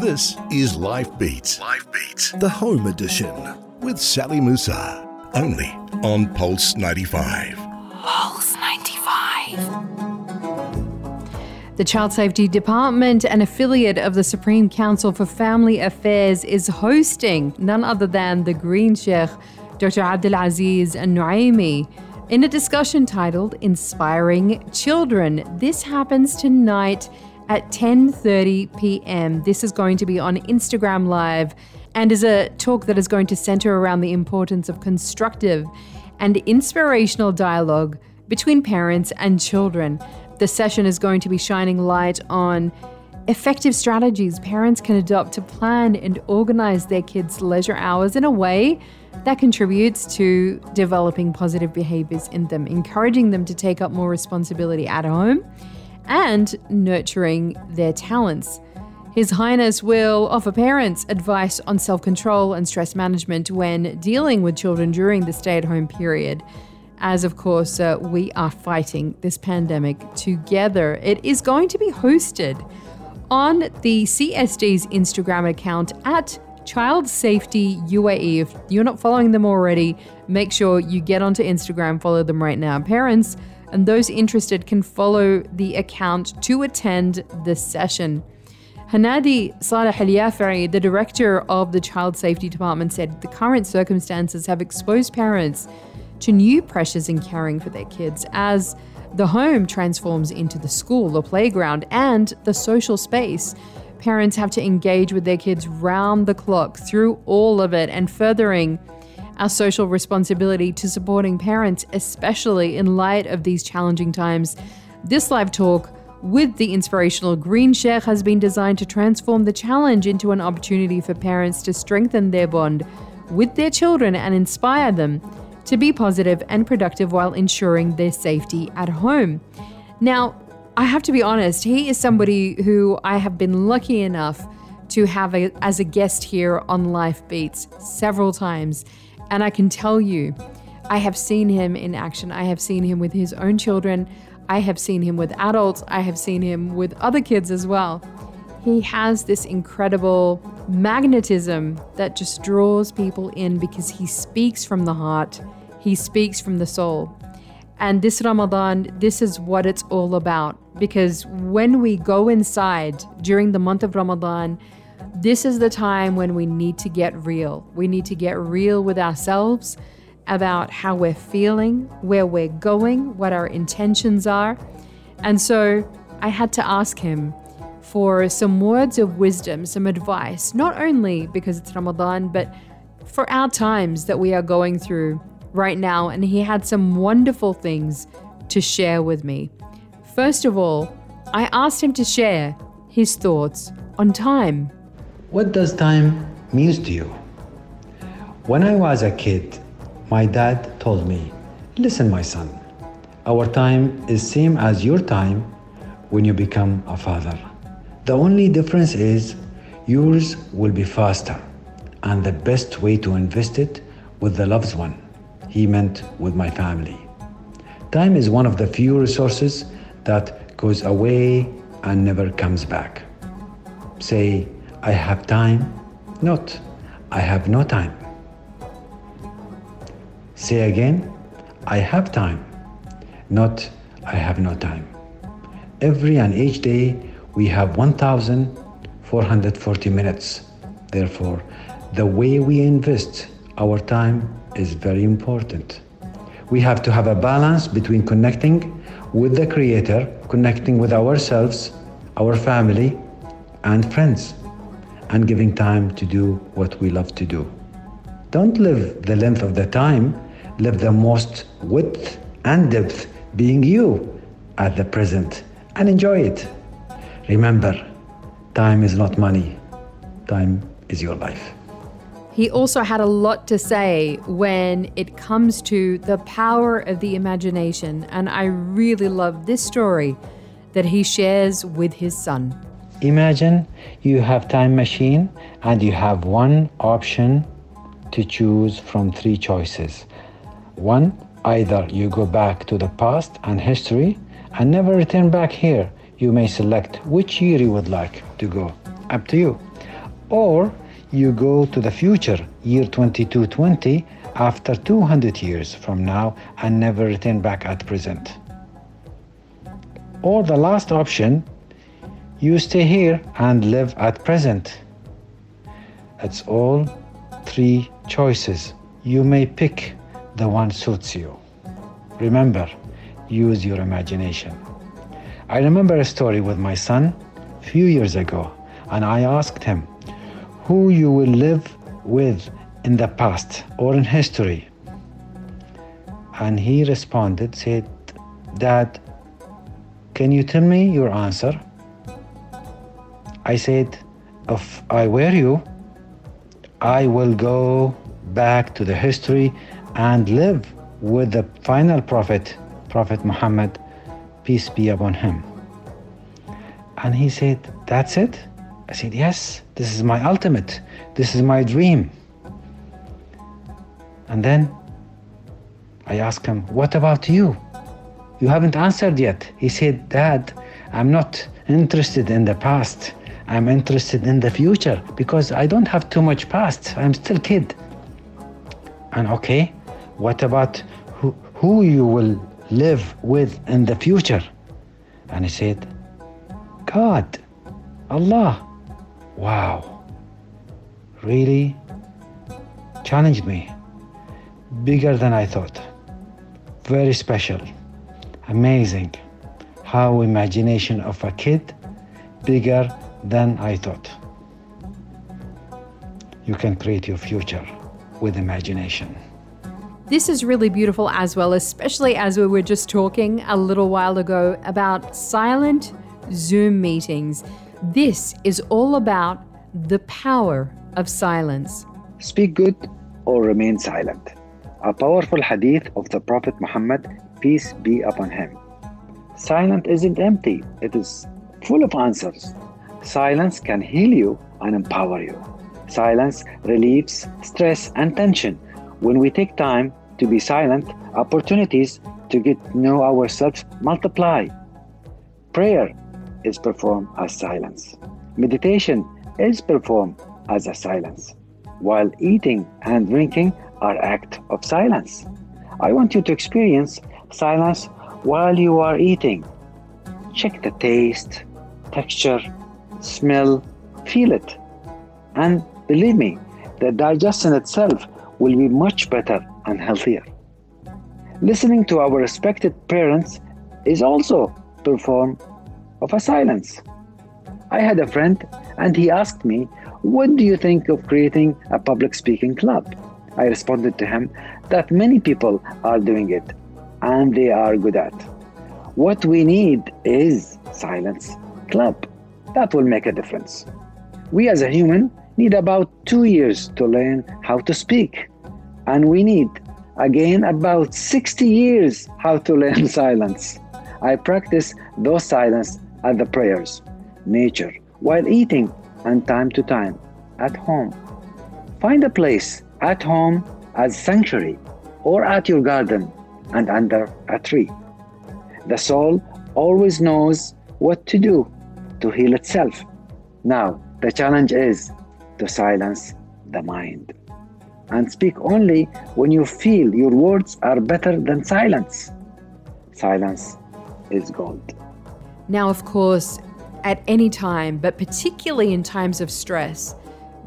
This is Life Beats. Life Beats, the home edition with Sally Musa. Only on Pulse 95. Pulse 95. The Child Safety Department, an affiliate of the Supreme Council for Family Affairs, is hosting none other than the Green Sheikh, Dr. Abdulaziz Nuaimi, in a discussion titled Inspiring Children. This happens tonight at 10:30 p.m. This is going to be on Instagram Live and is a talk that is going to center around the importance of constructive and inspirational dialogue between parents and children. The session is going to be shining light on effective strategies parents can adopt to plan and organize their kids' leisure hours in a way that contributes to developing positive behaviors in them, encouraging them to take up more responsibility at home and nurturing their talents. His Highness will offer parents advice on self control and stress management when dealing with children during the stay at home period as of course uh, we are fighting this pandemic together. It is going to be hosted on the CSD's Instagram account at Child Safety UAE. If you're not following them already, make sure you get onto Instagram, follow them right now. Parents and those interested can follow the account to attend the session. Hanadi Saleh Al Yafari, the director of the Child Safety Department, said the current circumstances have exposed parents to new pressures in caring for their kids as the home transforms into the school, the playground, and the social space. Parents have to engage with their kids round the clock through all of it and furthering our social responsibility to supporting parents, especially in light of these challenging times. This live talk with the inspirational Green Sheikh has been designed to transform the challenge into an opportunity for parents to strengthen their bond with their children and inspire them to be positive and productive while ensuring their safety at home. Now, I have to be honest, he is somebody who I have been lucky enough to have a, as a guest here on Life Beats several times. And I can tell you, I have seen him in action. I have seen him with his own children. I have seen him with adults. I have seen him with other kids as well. He has this incredible magnetism that just draws people in because he speaks from the heart he speaks from the soul. And this Ramadan, this is what it's all about. Because when we go inside during the month of Ramadan, this is the time when we need to get real. We need to get real with ourselves about how we're feeling, where we're going, what our intentions are. And so I had to ask him for some words of wisdom, some advice, not only because it's Ramadan, but for our times that we are going through right now, and he had some wonderful things to share with me. First of all, I asked him to share his thoughts on time. What does time means to you? When I was a kid, my dad told me, "Listen, my son, our time is same as your time when you become a father. The only difference is yours will be faster, and the best way to invest it with the loved one he meant with my family. Time is one of the few resources that goes away and never comes back. Say, I have time, not, I have no time. Say again, I have time, not, I have no time. Every and each day we have 1,440 minutes. Therefore, the way we invest our time is very important. We have to have a balance between connecting with the Creator, connecting with ourselves, our family, and friends, and giving time to do what we love to do. Don't live the length of the time, live the most width and depth, being you at the present, and enjoy it. Remember, time is not money, time is your life. He also had a lot to say when it comes to the power of the imagination, and I really love this story that he shares with his son. Imagine you have time machine and you have one option to choose from three choices. One, either you go back to the past and history and never return back here. You may select which year you would like to go. Up to you. Or you go to the future, year 2220, after 200 years from now and never return back at present. Or the last option, you stay here and live at present. It's all three choices. You may pick the one suits you. Remember, use your imagination. I remember a story with my son a few years ago, and I asked him who you will live with in the past or in history. And he responded, said, Dad, can you tell me your answer? I said, If I were you, I will go back to the history and live with the final prophet, Prophet Muhammad, peace be upon him. And he said, That's it? I said, Yes, this is my ultimate. This is my dream. And then I asked him, What about you? You haven't answered yet. He said, Dad, I'm not interested in the past. I'm interested in the future because I don't have too much past. I'm still kid. And okay, what about who, who you will live with in the future? And he said, God, Allah. Wow. Really challenged me. Bigger than I thought. Very special. Amazing. How imagination of a kid bigger than I thought. You can create your future with imagination. This is really beautiful as well, especially as we were just talking a little while ago about silent Zoom meetings. This is all about the power of silence. Speak good or remain silent. A powerful hadith of the Prophet Muhammad, peace be upon him. Silent isn't empty, it is full of answers. Silence can heal you and empower you. Silence relieves stress and tension. When we take time to be silent, opportunities to get to know ourselves multiply. Prayer is performed as silence. Meditation is performed as a silence, while eating and drinking are acts of silence. I want you to experience silence while you are eating. Check the taste, texture, smell, feel it. And believe me, the digestion itself will be much better and healthier. Listening to our respected parents is also performed of a silence. I had a friend and he asked me, What do you think of creating a public speaking club? I responded to him that many people are doing it and they are good at. What we need is silence club. That will make a difference. We as a human need about two years to learn how to speak. And we need, again, about 60 years how to learn silence. I practice those silence at the prayers, nature, while eating, and time to time at home. Find a place at home as sanctuary or at your garden and under a tree. The soul always knows what to do to heal itself. Now, the challenge is to silence the mind and speak only when you feel your words are better than silence. Silence is gold. Now, of course, at any time, but particularly in times of stress,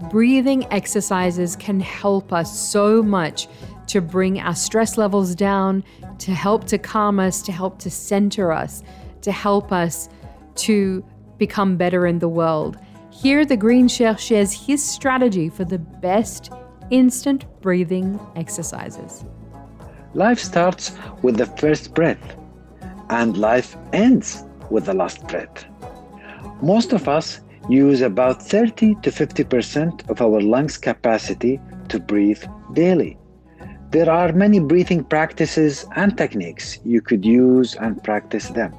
breathing exercises can help us so much to bring our stress levels down, to help to calm us, to help to center us, to help us to become better in the world. Here, the Green Sheikh shares his strategy for the best instant breathing exercises. Life starts with the first breath, and life ends with the last breath. Most of us use about 30 to 50% of our lungs' capacity to breathe daily. There are many breathing practices and techniques you could use and practice them.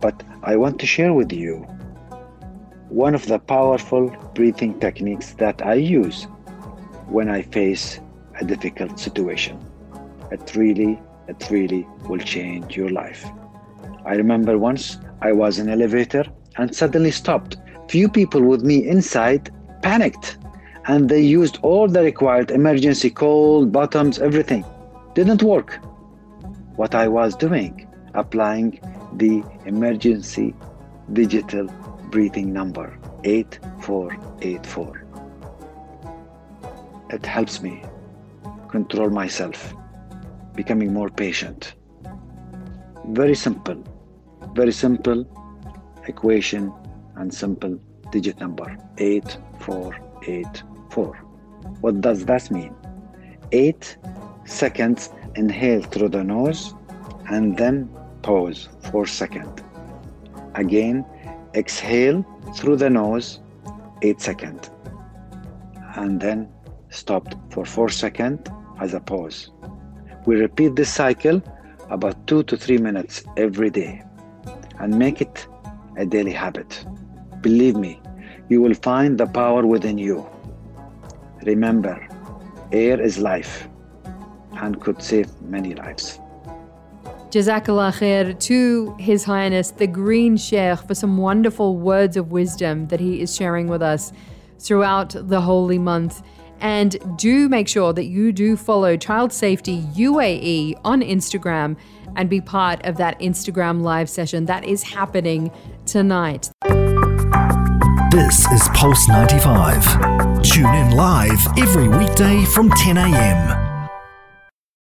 But I want to share with you one of the powerful breathing techniques that I use when I face a difficult situation. It really, it really will change your life. I remember once I was in an elevator and suddenly stopped. Few people with me inside panicked and they used all the required emergency call, buttons, everything. Didn't work. What I was doing, applying the emergency digital breathing number 8484. It helps me control myself, becoming more patient. Very simple, very simple equation and simple digit number 8484. What does that mean? 8 seconds inhale through the nose and then pause for second. Again, exhale through the nose 8 seconds and then stop for 4 seconds as a pause. We repeat this cycle about 2 to 3 minutes every day and make it a daily habit. Believe me, you will find the power within you. Remember, air is life and could save many lives. Jazakallah khair to His Highness the Green Sheikh for some wonderful words of wisdom that he is sharing with us throughout the holy month. And do make sure that you do follow Child Safety UAE on Instagram and be part of that Instagram live session that is happening tonight. This is Pulse 95. Tune in live every weekday from 10 a.m.